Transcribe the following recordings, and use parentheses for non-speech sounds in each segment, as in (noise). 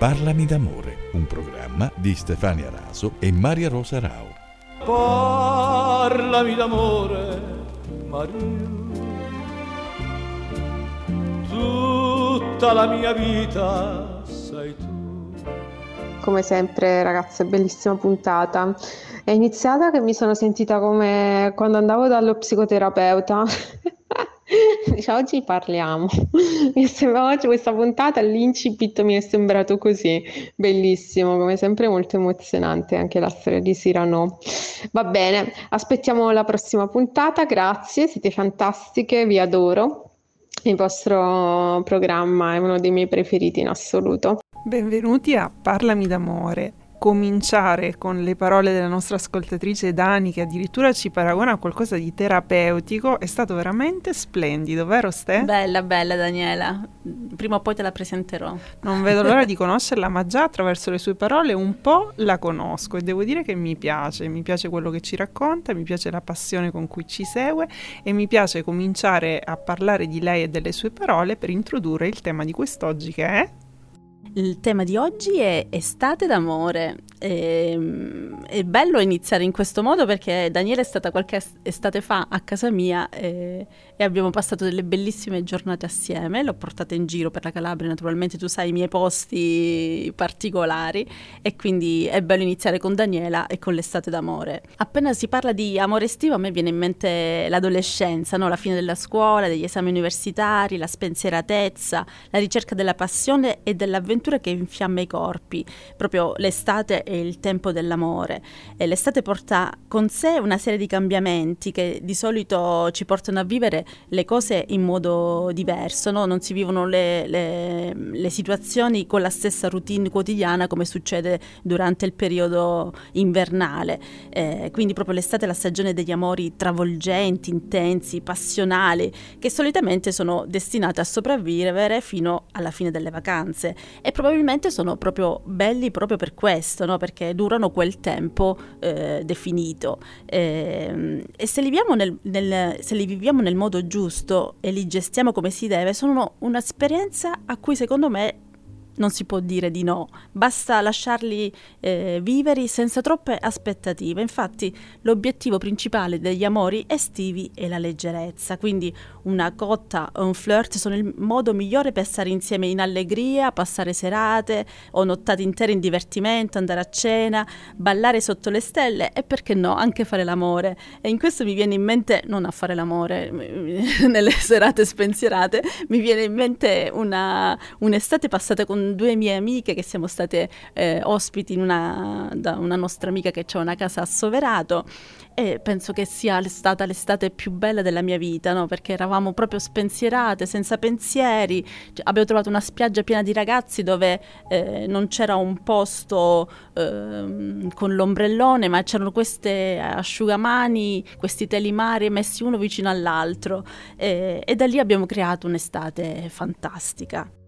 Parlami d'amore, un programma di Stefania Raso e Maria Rosa Rao. Parlami d'amore, Maria. Tutta la mia vita sei tu. Come sempre, ragazze, bellissima puntata. È iniziata che mi sono sentita come quando andavo dallo psicoterapeuta. Dice, oggi parliamo. (laughs) Mi sembra oggi questa puntata, l'incipit mi è sembrato così. Bellissimo, come sempre molto emozionante anche la storia di Cyrano. Va bene, aspettiamo la prossima puntata, grazie, siete fantastiche, vi adoro. Il vostro programma è uno dei miei preferiti in assoluto. Benvenuti a Parlami d'amore cominciare con le parole della nostra ascoltatrice Dani, che addirittura ci paragona a qualcosa di terapeutico, è stato veramente splendido, vero Ste? Bella, bella Daniela. Prima o poi te la presenterò. Non vedo l'ora di conoscerla, ma già attraverso le sue parole un po' la conosco e devo dire che mi piace, mi piace quello che ci racconta, mi piace la passione con cui ci segue e mi piace cominciare a parlare di lei e delle sue parole per introdurre il tema di quest'oggi che è il tema di oggi è estate d'amore. E, ehm, è bello iniziare in questo modo perché Daniele è stata qualche estate fa a casa mia e, e, abbiamo passato delle bellissime giornate assieme. L'ho portata in giro per la Calabria, naturalmente tu sai i miei posti particolari e quindi è bello iniziare con Daniela e con l'estate d'amore. Appena si parla di amore estivo a me viene in mente l'adolescenza, no? la fine della scuola, degli esami universitari, la spensieratezza, la ricerca della passione e dell'avventura avventura che infiamma i corpi. Proprio l'estate è il tempo dell'amore e l'estate porta con sé una serie di cambiamenti che di solito ci portano a vivere le cose in modo diverso, no? non si vivono le, le, le situazioni con la stessa routine quotidiana come succede durante il periodo invernale. Eh, quindi proprio l'estate è la stagione degli amori travolgenti, intensi, passionali, che solitamente sono destinati a sopravvivere fino alla fine delle vacanze e probabilmente sono proprio belli proprio per questo, no? perché durano quel tempo eh, definito. Eh, e se li, nel, nel, se li, viviamo nel modo giusto e li gestiamo come si deve, sono un'esperienza a cui secondo me non si può dire di no, basta lasciarli eh, vivere senza troppe aspettative. Infatti l'obiettivo principale degli amori estivi è la leggerezza, quindi una cotta o un flirt sono il modo migliore per stare insieme in allegria, passare serate o nottate intere in divertimento, andare a cena, ballare sotto le stelle e perché no, anche fare l'amore. E in questo mi viene in mente, non a fare l'amore, (laughs) nelle serate spensierate, mi viene in mente una, un'estate passata con due mie amiche che siamo state eh, ospiti una, da una nostra amica che ha una casa a Soverato e penso che sia stata l'estate più bella della mia vita, no? perché eravamo proprio spensierate, senza pensieri, cioè, abbiamo trovato una spiaggia piena di ragazzi dove eh, non c'era un posto eh, con l'ombrellone, ma c'erano queste asciugamani, questi telimari messi uno vicino all'altro e, e da lì abbiamo creato un'estate fantastica.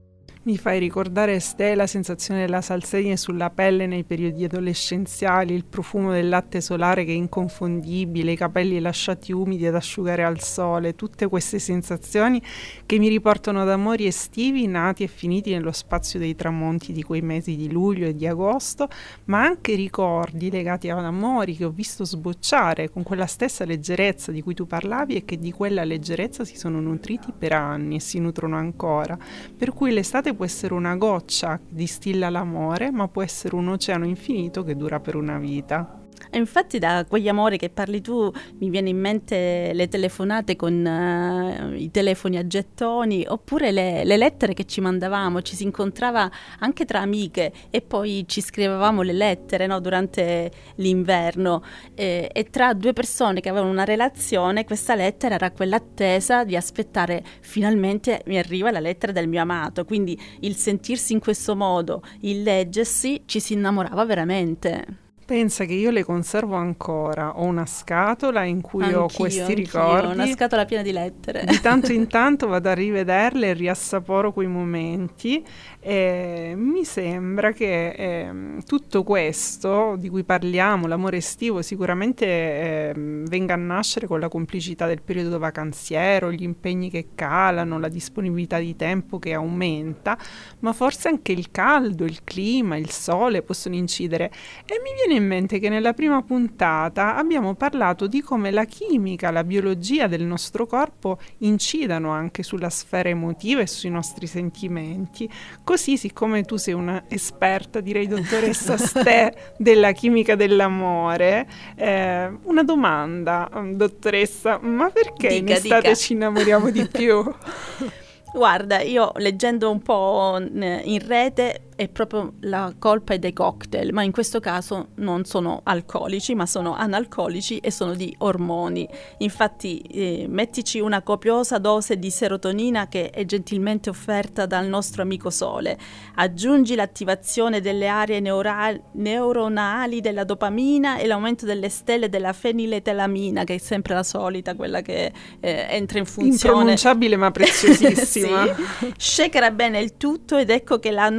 Mi fai ricordare Ste la sensazione della salsedine sulla pelle nei periodi adolescenziali, il profumo del latte solare che è inconfondibile, i capelli lasciati umidi ad asciugare al sole, tutte queste sensazioni che mi riportano ad amori estivi nati e finiti nello spazio dei tramonti di quei mesi di luglio e di agosto, ma anche ricordi legati ad amori che ho visto sbocciare con quella stessa leggerezza di cui tu parlavi e che di quella leggerezza si sono nutriti per anni e si nutrono ancora. Per cui l'estate può essere una goccia che distilla l'amore, ma può essere un oceano infinito che dura per una vita. Infatti da quegli amori che parli tu mi viene in mente le telefonate con uh, i telefoni a gettoni oppure le, le, lettere che ci mandavamo, ci si incontrava anche tra amiche e poi ci scrivevamo le lettere no, durante l'inverno e, e tra due persone che avevano una relazione questa lettera era quella attesa di aspettare finalmente mi arriva la lettera del mio amato, quindi il sentirsi in questo modo, il leggersi ci si innamorava veramente. Pensa che io le conservo ancora, ho una scatola in cui Anch'io, ho questi ricordi. Una scatola piena di lettere. Di tanto in (laughs) tanto vado a rivederle e riassaporo quei momenti e mi sembra che eh, tutto questo di cui parliamo, l'amore estivo, sicuramente eh, venga a nascere con la complicità del periodo vacanziero, gli impegni che calano, la disponibilità di tempo che aumenta, ma forse anche il caldo, il clima, il sole possono incidere. E mi viene in mente che nella prima puntata abbiamo parlato di come la chimica, la biologia del nostro corpo incidano anche sulla sfera emotiva e sui nostri sentimenti. Così, siccome tu sei una esperta, direi dottoressa (laughs) Ste della chimica dell'amore, eh, una domanda, dottoressa, ma perché Dica, in estate dica. ci innamoriamo di più? (laughs) Guarda, io leggendo un po' in rete è proprio la colpa è dei cocktail, ma in questo caso non sono alcolici, ma sono analcolici e sono di ormoni. Infatti eh, mettici una copiosa dose di serotonina che è gentilmente offerta dal nostro amico Sole. Aggiungi l'attivazione delle aree neura- neuronali della dopamina e l'aumento delle stelle della feniletelamina, che è sempre la solita, quella che eh, entra in funzione. Impronunciabile ma (laughs) preziosissima. Sì. Shakera bene il tutto ed ecco che la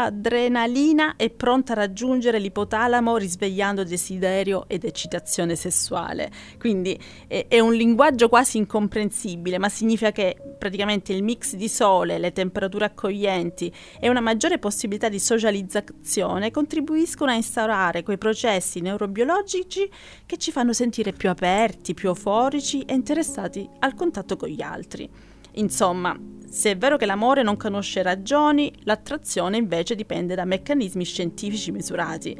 noradrenalina è pronta a raggiungere l'ipotalamo risvegliando desiderio ed eccitazione sessuale. Quindi è, è un linguaggio quasi incomprensibile, ma significa che praticamente il mix di sole, le temperature accoglienti e una maggiore possibilità di socializzazione contribuiscono a instaurare quei processi neurobiologici che ci fanno sentire più aperti, più euforici e interessati al contatto con gli altri. Insomma, se è vero che l'amore non conosce ragioni, l'attrazione invece dipende da meccanismi scientifici misurati.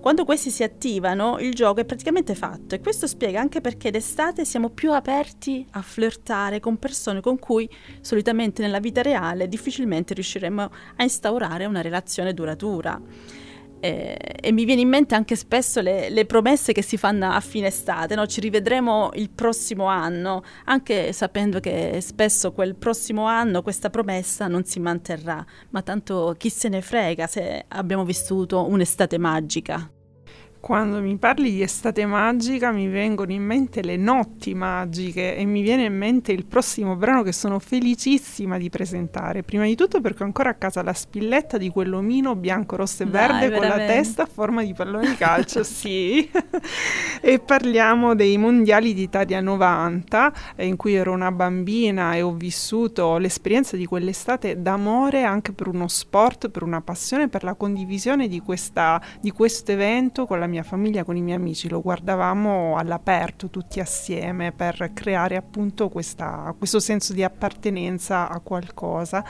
Quando questi si attivano, il gioco è praticamente fatto e questo spiega anche perché d'estate siamo più aperti a flirtare con persone con cui solitamente nella vita reale difficilmente riusciremo a instaurare una relazione duratura. Eh, e mi viene in mente anche spesso le, le promesse che si fanno a fine estate, no? ci rivedremo il prossimo anno, anche sapendo che spesso quel prossimo anno questa promessa non si manterrà, ma tanto chi se ne frega se abbiamo vissuto un'estate magica. Quando mi parli di estate magica mi vengono in mente le notti magiche e mi viene in mente il prossimo brano che sono felicissima di presentare. Prima di tutto perché ho ancora a casa la spilletta di quell'omino bianco, rosso e Dai, verde con la veramente? testa a forma di pallone di calcio, (laughs) sì. e parliamo dei mondiali d'Italia 90 eh, in cui ero una bambina e ho vissuto l'esperienza di quell'estate d'amore anche per uno sport, per una passione, per la condivisione di, questa, di questo evento con la mia famiglia, con i miei amici. Lo guardavamo all'aperto tutti assieme per creare appunto questa, questo senso di appartenenza a qualcosa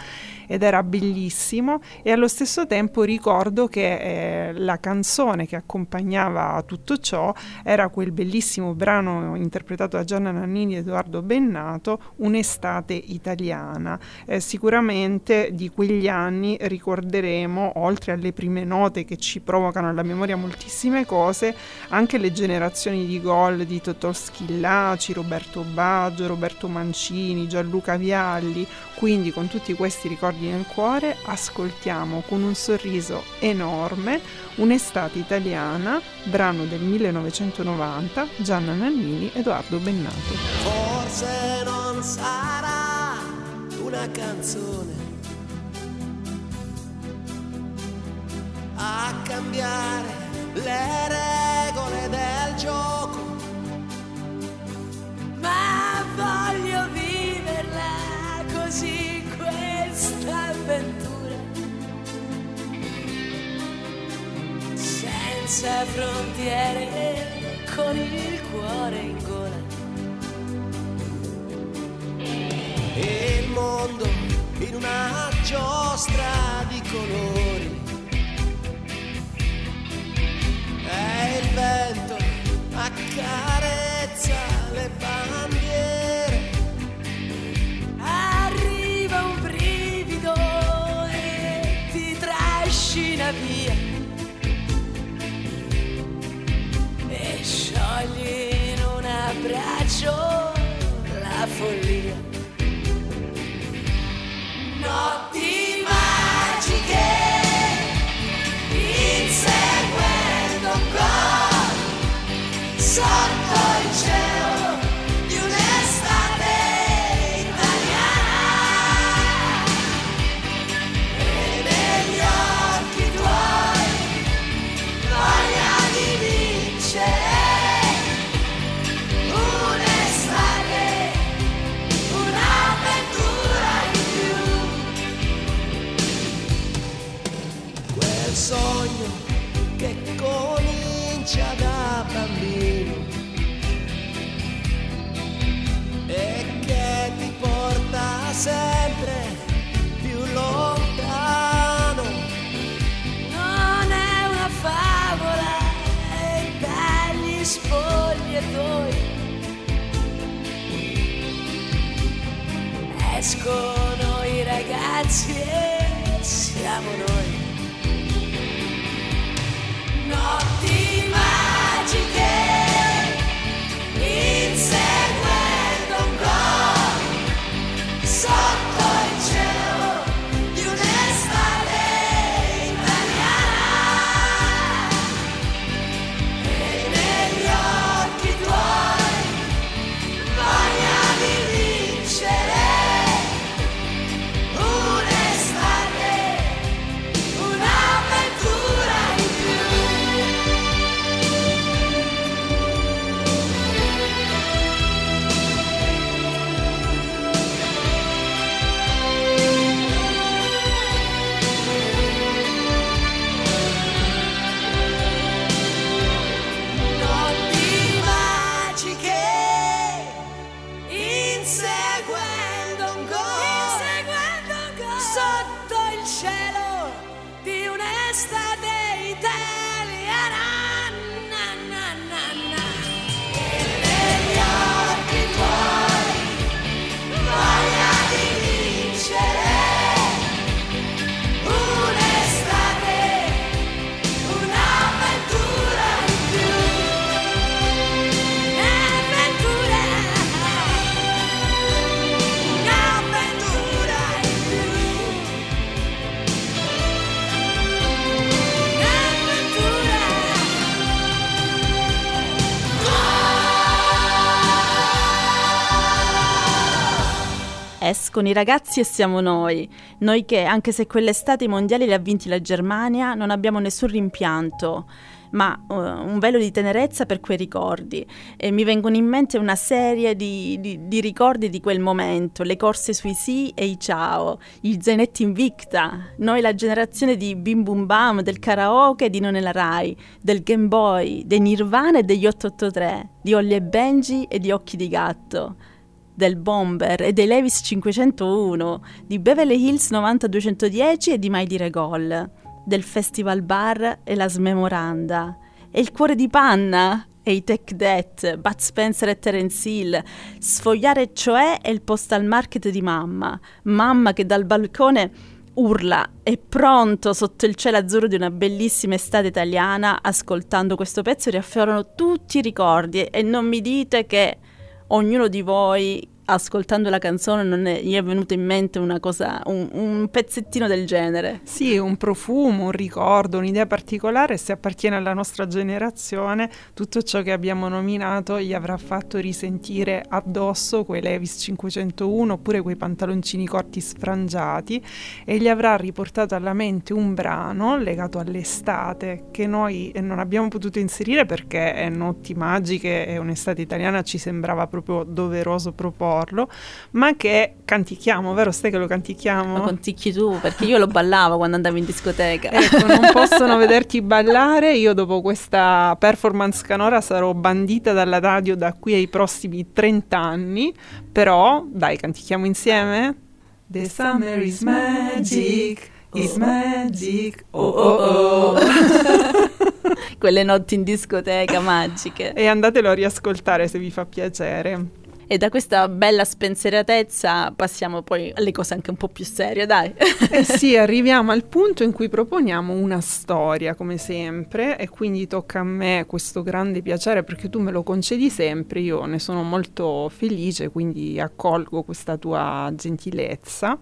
ed era bellissimo e allo stesso tempo ricordo che eh, la canzone che accompagnava tutto ciò era quel bellissimo brano interpretato da Gianna Nannini e Edoardo Bennato, Un'estate italiana. Eh, sicuramente di quegli anni ricorderemo, oltre alle prime note che ci provocano alla memoria moltissime cose, anche le generazioni di gol di Totò Schillaci, Roberto Baggio, Roberto Mancini, Gianluca Vialli. Quindi con tutti questi ricordi nel cuore ascoltiamo con un sorriso enorme Un'estate italiana, brano del 1990, Gianna Nannini, Edoardo Bennato. Forse non sarà una canzone a cambiare le regole del gioco, ma voglio viverla così questa avventura senza frontiere con il cuore in gola il mondo in una giostra di colori. E il vento accarezza le bandiere. arriva un brivido e ti trascina via e sciogli in un abbraccio la follia notti siamo Escono i ragazzi e siamo noi. Noi che, anche se quell'estate i mondiali li ha vinti la Germania, non abbiamo nessun rimpianto, ma eh, un velo di tenerezza per quei ricordi. E mi vengono in mente una serie di, di- di ricordi di quel momento, le corse sui sì e i ciao, gli zainetti invicta, noi la generazione di Bim Bum Bam, del karaoke di Non è la Rai, del Game Boy, dei Nirvana e degli 883, di Ollie e Benji e di Occhi di Gatto del Bomber e dei Levis 501, di Beverly Hills 90210 e di Mai dire gol, del Festival Bar e la Smemoranda, e il cuore di panna e i Tech Death, Bud Spencer e Terence Hill, sfogliare cioè e il postal market di mamma, mamma che dal balcone urla è pronto sotto il cielo azzurro di una bellissima estate italiana. Ascoltando questo pezzo riaffiorano tutti i ricordi e non mi dite che ognuno di voi ascoltando la canzone non è- gli è venuto in mente una cosa, un, un pezzettino del genere. Sì, un profumo, un ricordo, un'idea particolare, se appartiene alla nostra generazione, tutto ciò che abbiamo nominato gli avrà fatto risentire addosso quei Levis 501 oppure quei pantaloncini corti sfrangiati e gli avrà riportato alla mente un brano legato all'estate che noi eh, non abbiamo potuto inserire perché Notti Magiche e un'estate italiana ci sembrava proprio doveroso proporlo, ma che cantichiamo, vero Ste che lo cantichiamo? Lo conticchi tu, perché io lo ballavo quando andavo in discoteca. Ecco, non (laughs) possono vederti ballare. Io dopo questa performance canora sarò bandita dalla radio da qui ai prossimi 30 anni. Però, dai, cantichiamo insieme? The summer is magic, is magic, oh oh oh. (laughs) Quelle notti in discoteca magiche. e andatelo a riascoltare se vi fa piacere. E da questa bella spensieratezza passiamo poi alle cose anche un po' più serie, dai. Eh (laughs) sì, arriviamo al punto in cui proponiamo una storia, come sempre, e quindi tocca a me questo grande piacere perché tu me lo concedi sempre, io ne sono molto felice, quindi accolgo questa tua gentilezza.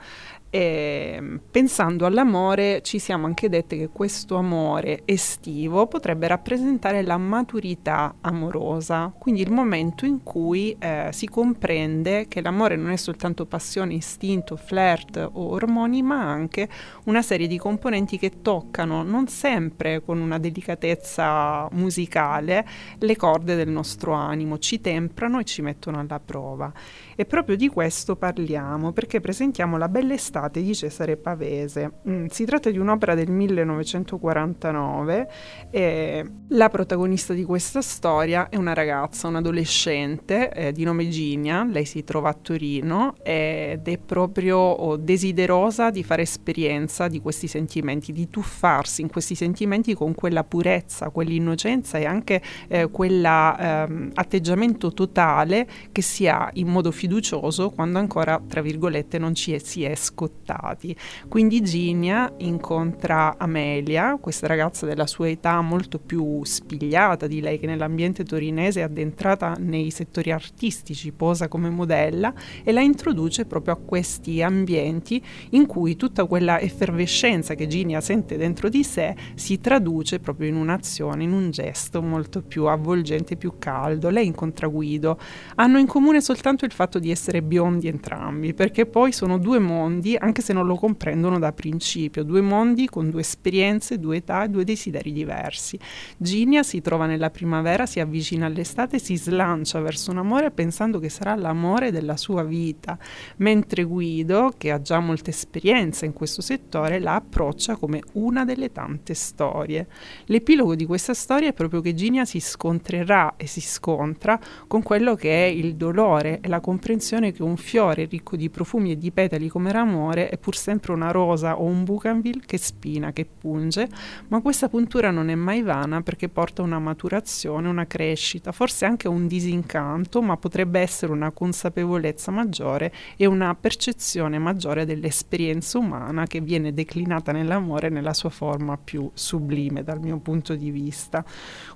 E pensando all'amore, ci siamo anche dette che questo amore estivo potrebbe rappresentare la maturità amorosa, quindi il momento in cui eh, si comprende che l'amore non è soltanto passione, istinto, flirt o ormoni, ma anche una serie di componenti che toccano non sempre con una delicatezza musicale le corde del nostro animo, ci temprano e ci mettono alla prova. E proprio di questo parliamo perché presentiamo la bella estate di Cesare Pavese. Mm, si tratta di un'opera del 1949 e la protagonista di questa storia è una ragazza, un'adolescente eh, di nome Ginia, lei si trova a Torino ed è proprio desiderosa di fare esperienza di questi sentimenti, di tuffarsi in questi sentimenti con quella purezza, quell'innocenza e anche eh, quell'atteggiamento ehm, totale che si ha in modo fiducioso quando ancora, tra virgolette, non ci è, si è scottati. Quindi Ginia incontra Amelia, questa ragazza della sua età molto più spigliata di lei che nell'ambiente torinese è addentrata nei settori artistici, posa come modella e la introduce proprio a questi ambienti in cui tutta quella effervescenza che Ginia sente dentro di sé si traduce proprio in un'azione, in un gesto molto più avvolgente, più caldo. Lei incontra Guido. Hanno in comune soltanto il fatto di essere biondi entrambi, perché poi sono due mondi, anche se non lo comprendono da principio, due mondi con due esperienze, due età e due desideri diversi. Ginia si trova nella primavera, si avvicina all'estate, si slancia verso un amore pensando che sarà l'amore della sua vita, mentre Guido, che ha già molta esperienza in questo settore, la approccia come una delle tante storie. L'epilogo di questa storia è proprio che Ginia si scontrerà e si scontra con quello che è il dolore e la comprensione che un fiore ricco di profumi e di petali come l'amore è pur sempre una rosa o un bougainville che spina, che punge, ma questa puntura non è mai vana perché porta una maturazione, una crescita, forse anche un disincanto, ma potrebbe essere una consapevolezza maggiore e una percezione maggiore dell'esperienza umana che viene declinata nell'amore nella sua forma più sublime dal mio punto di vista.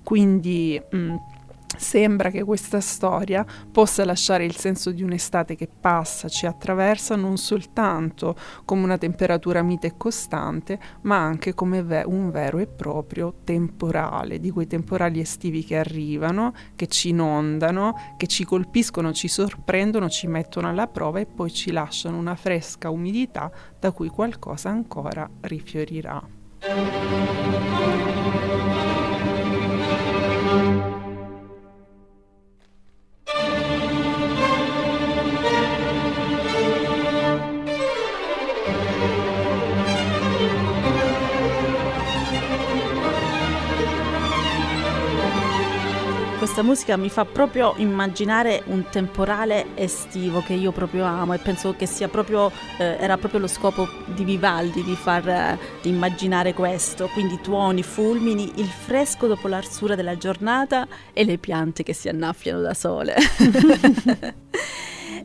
Quindi mh, mm, Sembra che questa storia possa lasciare il senso di un'estate che passa, ci attraversa non soltanto come una temperatura mite e costante, ma anche come ve- un vero e proprio temporale, di quei temporali estivi che arrivano, che ci inondano, che ci colpiscono, ci sorprendono, ci mettono alla prova e poi ci lasciano una fresca umidità da cui qualcosa ancora rifiorirà. Questa musica mi fa proprio immaginare un temporale estivo che io proprio amo e penso che sia proprio, eh, era proprio lo scopo di Vivaldi di far eh, immaginare questo, quindi tuoni, fulmini, il fresco dopo l'arsura della giornata e le piante che si annaffiano da sole. (laughs)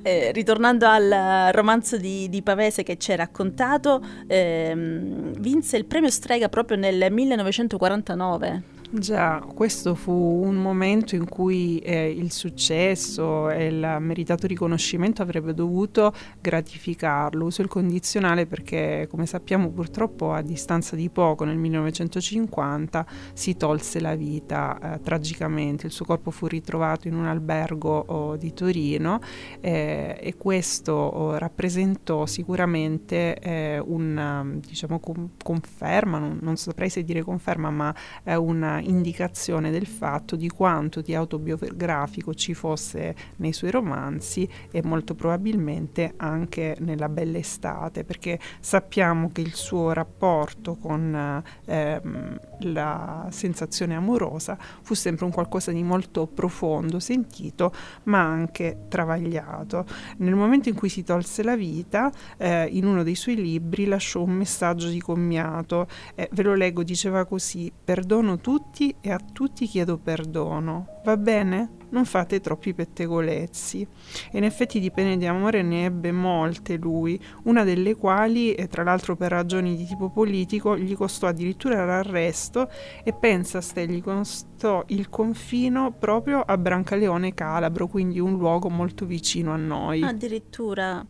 Eh, ritornando al romanzo di, di, Pavese che ci hai raccontato, ehm, vinse il premio Strega proprio nel 1949. Già, questo fu un momento in cui eh, il successo e il meritato riconoscimento avrebbe dovuto gratificarlo. Uso il condizionale perché, come sappiamo, purtroppo a distanza di poco, nel 1950, si tolse la vita eh, tragicamente. Il suo corpo fu ritrovato in un albergo oh, di Torino eh, e questo oh, rappresentò sicuramente eh, una diciamo, com- conferma, non, non, saprei se dire conferma, ma una indicazione del fatto di quanto di autobiografico ci fosse nei suoi romanzi e molto probabilmente anche nella Bella Estate, perché sappiamo che il suo rapporto con ehm, la sensazione amorosa fu sempre un qualcosa di molto profondo, sentito, ma anche travagliato. Nel momento in cui si tolse la vita, eh, in uno dei suoi libri lasciò un messaggio di commiato, eh, ve lo leggo, diceva così, perdono tutti tutti e a tutti chiedo perdono. Va bene? Non fate troppi pettegolezzi. E in effetti di pene di amore ne ebbe molte lui, una delle quali, tra l'altro per ragioni di tipo politico, gli costò addirittura l'arresto e pensa ste gli costò il confino proprio a Brancaleone Calabro, quindi un luogo molto vicino a noi. Addirittura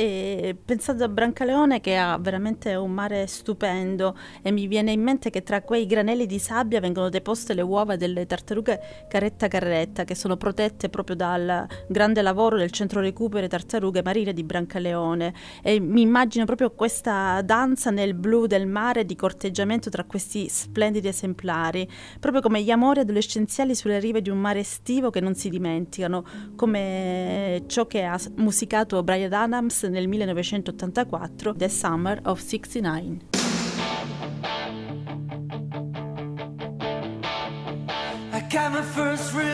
e pensando a Brancaleone che ha veramente un mare stupendo e mi viene in mente che tra quei granelli di sabbia vengono deposte le uova delle tartarughe caretta carretta che sono protette proprio dal grande lavoro del centro recupero tartarughe marine di Brancaleone. E mi immagino proprio questa danza nel blu del mare di corteggiamento tra questi splendidi esemplari, proprio come gli amori adolescenziali sulle rive di un mare estivo che non si dimenticano, come ciò che ha musicato Brian Adams nel 1984, The Summer of 69. I got my first real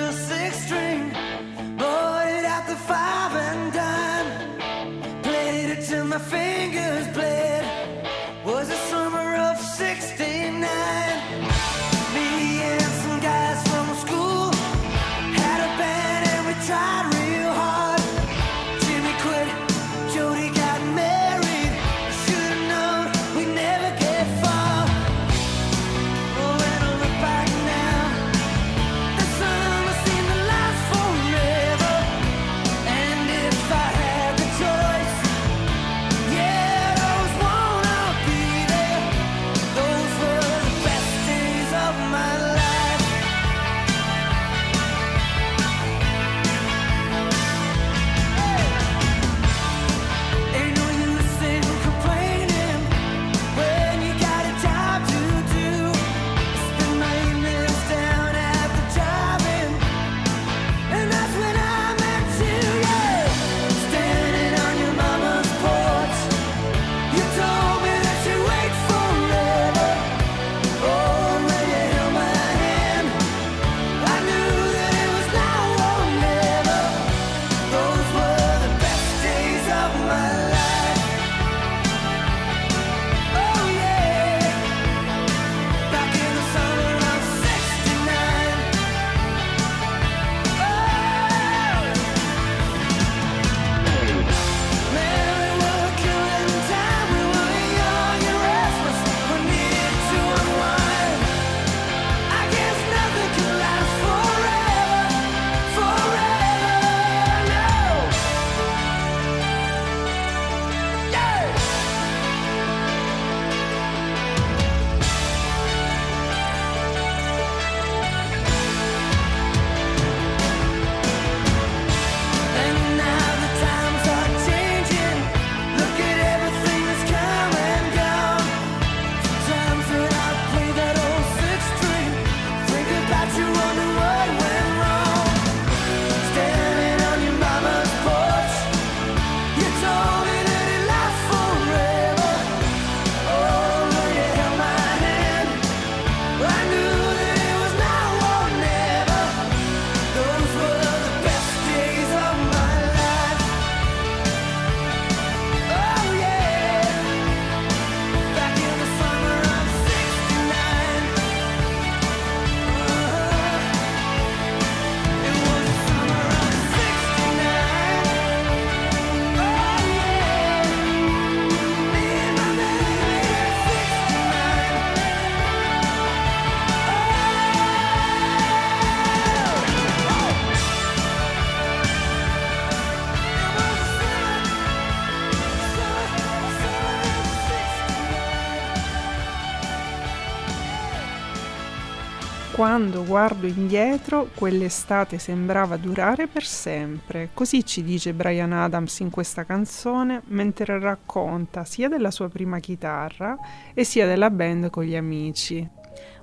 Quando guardo indietro, quell'estate sembrava durare per sempre. Così ci dice Brian Adams in questa canzone, mentre racconta sia della sua prima chitarra e sia della band con gli amici.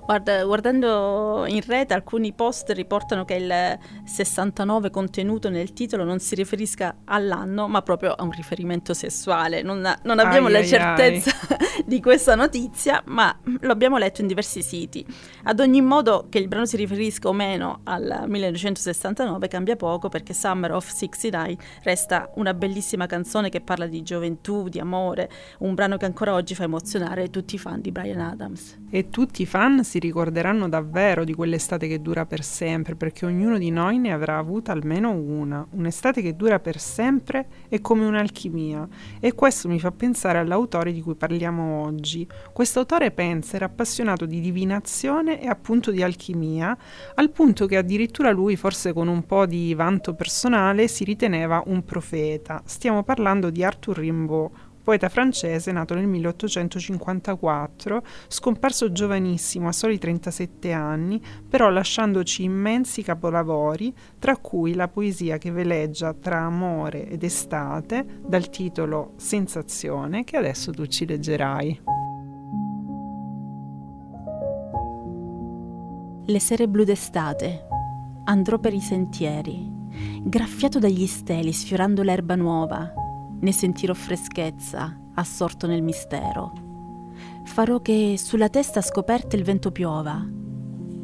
Guarda, guardando in rete alcuni post riportano che il 69 contenuto nel titolo non si riferisca all'anno ma proprio a un riferimento sessuale. Non, non abbiamo Ai, la ai, certezza (laughs) di questa notizia ma lo abbiamo letto in diversi siti. Ad ogni modo che il brano si riferisca o meno al 1969 cambia poco perché Summer of 69 resta una bellissima canzone che parla di gioventù, di amore, un brano che ancora oggi fa emozionare tutti i fan di Brian Adams. E tutti i fan si ricorderanno davvero di quell'estate che dura per sempre, perché ognuno di noi ne avrà avuta almeno una. Un'estate che dura per sempre è come un'alchimia. E questo mi fa pensare all'autore di cui parliamo oggi. Questo autore pensa era appassionato di divinazione e appunto di alchimia, al punto che addirittura lui, forse con un po' di vanto personale, si riteneva un profeta. Stiamo parlando di Arthur Rimbaud poeta francese nato nel 1854, scomparso giovanissimo a soli 37 anni, però lasciandoci immensi capolavori, tra cui la poesia che veleggia tra amore ed estate, dal titolo Sensazione, che adesso tu ci leggerai. Le sere blu d'estate. Andrò per i sentieri, graffiato dagli steli, sfiorando l'erba nuova. Ne sentirò freschezza, assorto nel mistero. Farò che sulla testa scoperta il vento piova.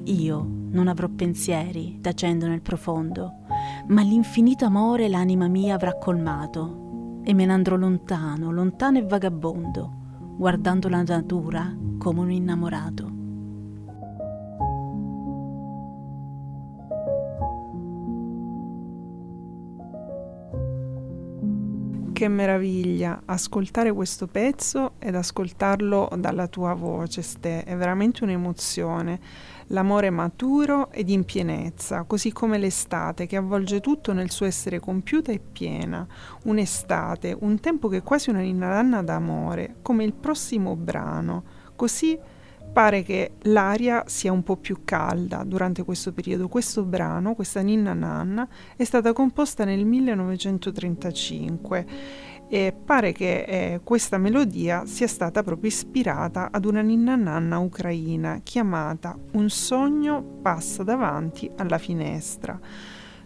Io non avrò pensieri tacendo nel profondo, ma l'infinito amore l'anima mia avrà colmato e me ne andrò lontano, lontano e vagabondo, guardando la natura come un innamorato. Che meraviglia ascoltare questo pezzo ed ascoltarlo dalla tua voce, Ste, è veramente un'emozione. L'amore maturo ed in pienezza, così come l'estate che avvolge tutto nel suo essere compiuta e piena. Un'estate, un tempo che è quasi una ninna d'amore, come il prossimo brano. Così pare che l'aria sia un po' più calda durante questo periodo. Questo brano, questa Ninna Nanna, è stata composta nel 1935 e pare che eh, questa melodia sia stata proprio ispirata ad una Ninna Nanna ucraina chiamata Un sogno passa davanti alla finestra.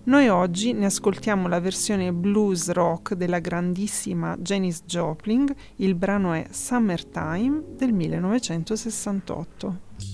Noi oggi ne ascoltiamo la versione blues rock della grandissima Janis Joplin, il brano è Summertime del 1968.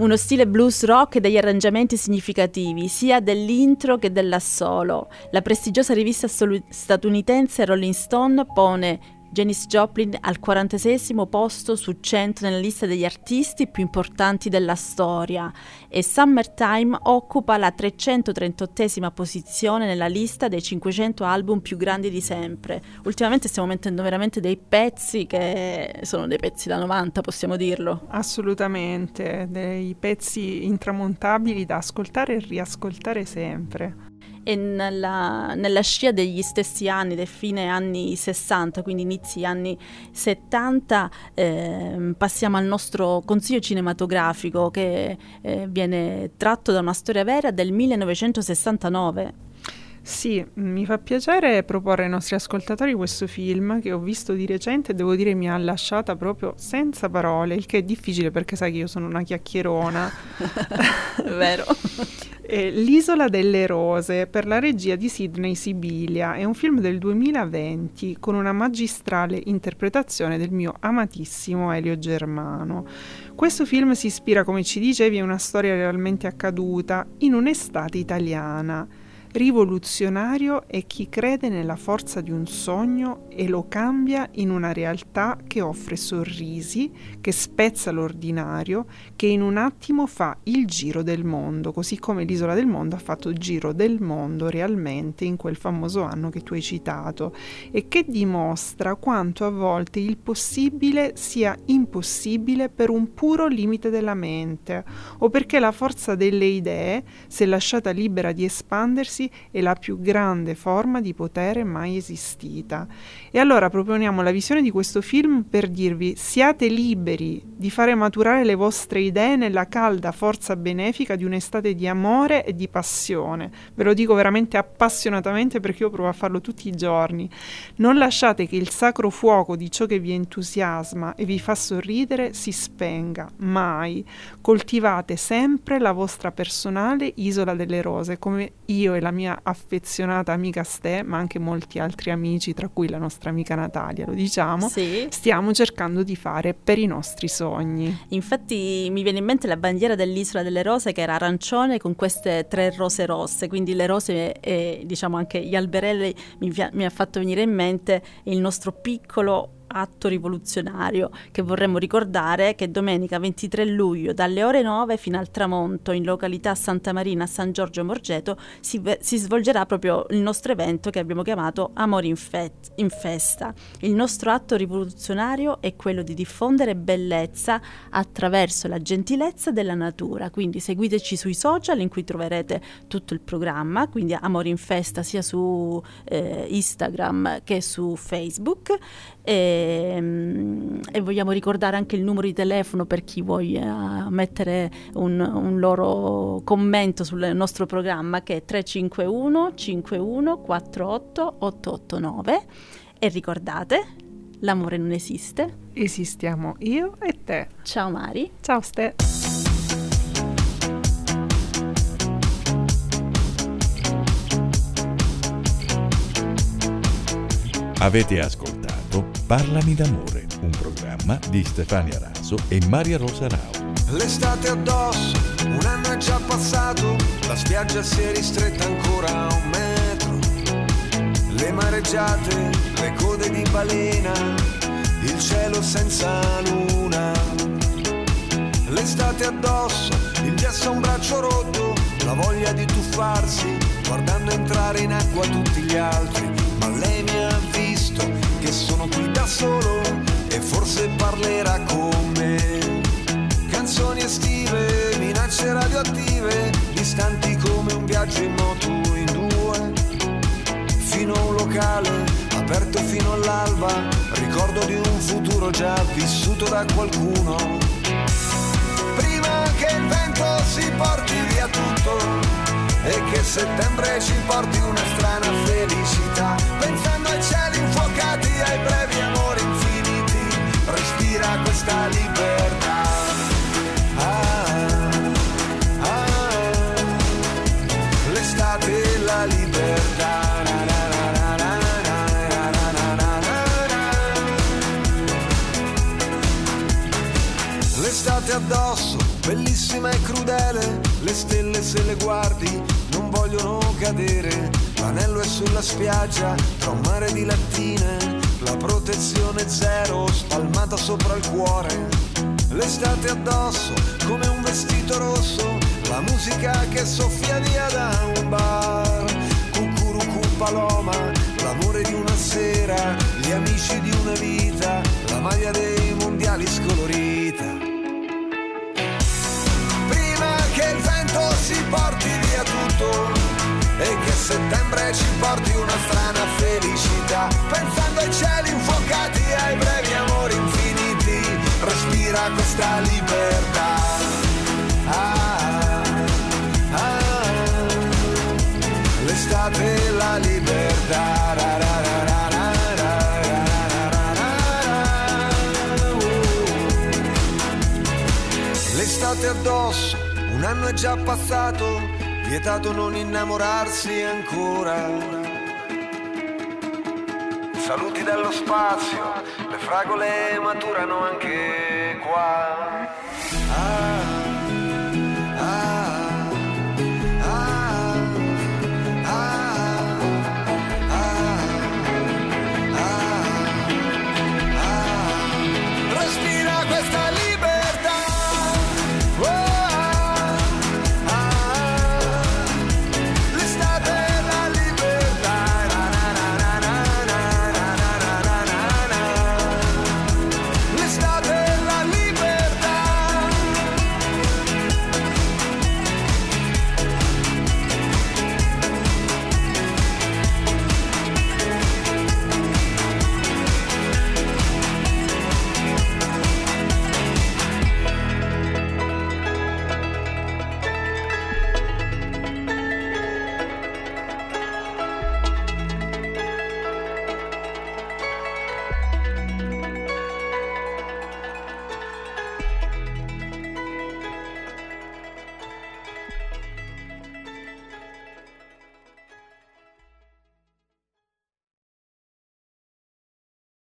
Uno stile blues rock e degli arrangiamenti significativi, sia dell'intro che dell'assolo. La prestigiosa rivista statunitense Rolling Stone pone Janis Joplin al 46 posto su 100 nella lista degli artisti più importanti della storia e Summertime occupa la 338 posizione nella lista dei 500 album più grandi di sempre. Ultimamente stiamo mettendo veramente dei pezzi che sono dei pezzi da 90, possiamo dirlo. Assolutamente, dei pezzi intramontabili da ascoltare e riascoltare sempre e nella, nella, scia degli stessi anni, del fine anni 60, quindi inizi anni 70, eh, passiamo al nostro consiglio cinematografico che eh, viene tratto da una storia vera del 1969. Sì, mi fa piacere proporre ai nostri ascoltatori questo film che ho visto di recente e devo dire mi ha lasciata proprio senza parole, il che è difficile perché sai che io sono una chiacchierona. (laughs) Vero. (laughs) L'isola delle rose per la regia di Sidney Sibilia è un film del 2020 con una magistrale interpretazione del mio amatissimo Elio Germano. Questo film si ispira, come ci dicevi, a una storia realmente accaduta in un'estate italiana. Rivoluzionario è chi crede nella forza di un sogno e lo cambia in una realtà che offre sorrisi, che spezza l'ordinario, che in un attimo fa il giro del mondo, così come l'isola del mondo ha fatto il giro del mondo realmente in quel famoso anno che tu hai citato e che dimostra quanto a volte il possibile sia impossibile per un puro limite della mente o perché la forza delle idee, se lasciata libera di espandersi, esprimersi è la più grande forma di potere mai esistita. E allora proponiamo la visione di questo film per dirvi siate liberi di fare maturare le vostre idee nella calda forza benefica di un'estate di amore e di passione. Ve lo dico veramente appassionatamente perché io provo a farlo tutti i giorni. Non lasciate che il sacro fuoco di ciò che vi entusiasma e vi fa sorridere si spenga, mai. Coltivate sempre la vostra personale isola delle rose, come io e la mia affezionata amica Ste, ma anche molti altri amici, tra cui la nostra amica Natalia, lo diciamo, sì. stiamo cercando di fare per i nostri sogni. Infatti mi viene in mente la bandiera dell'isola delle rose che era arancione con queste tre rose rosse, quindi le rose e diciamo anche gli alberelli mi, mi ha fatto venire in mente il nostro piccolo atto rivoluzionario che vorremmo ricordare che domenica 23 luglio dalle ore 9 fino al tramonto in località Santa Marina San Giorgio Morgeto si, si svolgerà proprio il nostro evento che abbiamo chiamato Amore in, fe- in Festa. Il nostro atto rivoluzionario è quello di diffondere bellezza attraverso la gentilezza della natura, quindi seguiteci sui social in cui troverete tutto il programma, quindi Amore in Festa sia su eh, Instagram che su Facebook. E, ehm, e, vogliamo ricordare anche il numero di telefono per chi voglia mettere un, un loro commento sul nostro programma che è 351 51 48 889 e ricordate l'amore non esiste. Esistiamo io e te. Ciao Mari. Ciao Ste. Avete ascoltato Parlami d'amore, un programma di Stefania Raso e Maria Rosa Rao. L'estate addosso, un anno è già passato, la spiaggia si è ristretta ancora a un metro. Le mareggiate, le code di balena, il cielo senza luna. L'estate addosso, il gesso a un braccio rotto, la voglia di tuffarsi, guardando entrare in acqua tutti gli altri. Qui da solo e forse parlerà con me. Canzoni estive, minacce radioattive, distanti come un viaggio in moto in due. Fino a un locale, aperto fino all'alba, ricordo di un futuro già vissuto da qualcuno. Prima che il vento si porti via tutto e che settembre ci porti una strana felicità, pensando infuocati, ai brevi amori infiniti, respira questa libertà. Ah, ah, l'estate e la libertà. L'estate addosso, bellissima e crudele, le stelle se le guardi non vogliono cadere, l'anello è sulla spiaggia, tra un mare di lattine, la protezione zero spalmata sopra il cuore, l'estate addosso come un vestito rosso, la musica che soffia via da un bar, cucurucu paloma, l'amore di una sera, gli amici di una vita, la maglia dei mondiali scolorita. Che il vento si porti via tutto e che settembre ci porti una strana felicità. Pensando ai cieli infuocati, ai brevi amori infiniti, respira questa libertà. Ah, ah, l'estate e la libertà. Ra, ra, ra, L'estate addosso un anno è già passato, vietato non innamorarsi ancora. Saluti dallo spazio, le fragole maturano anche qua.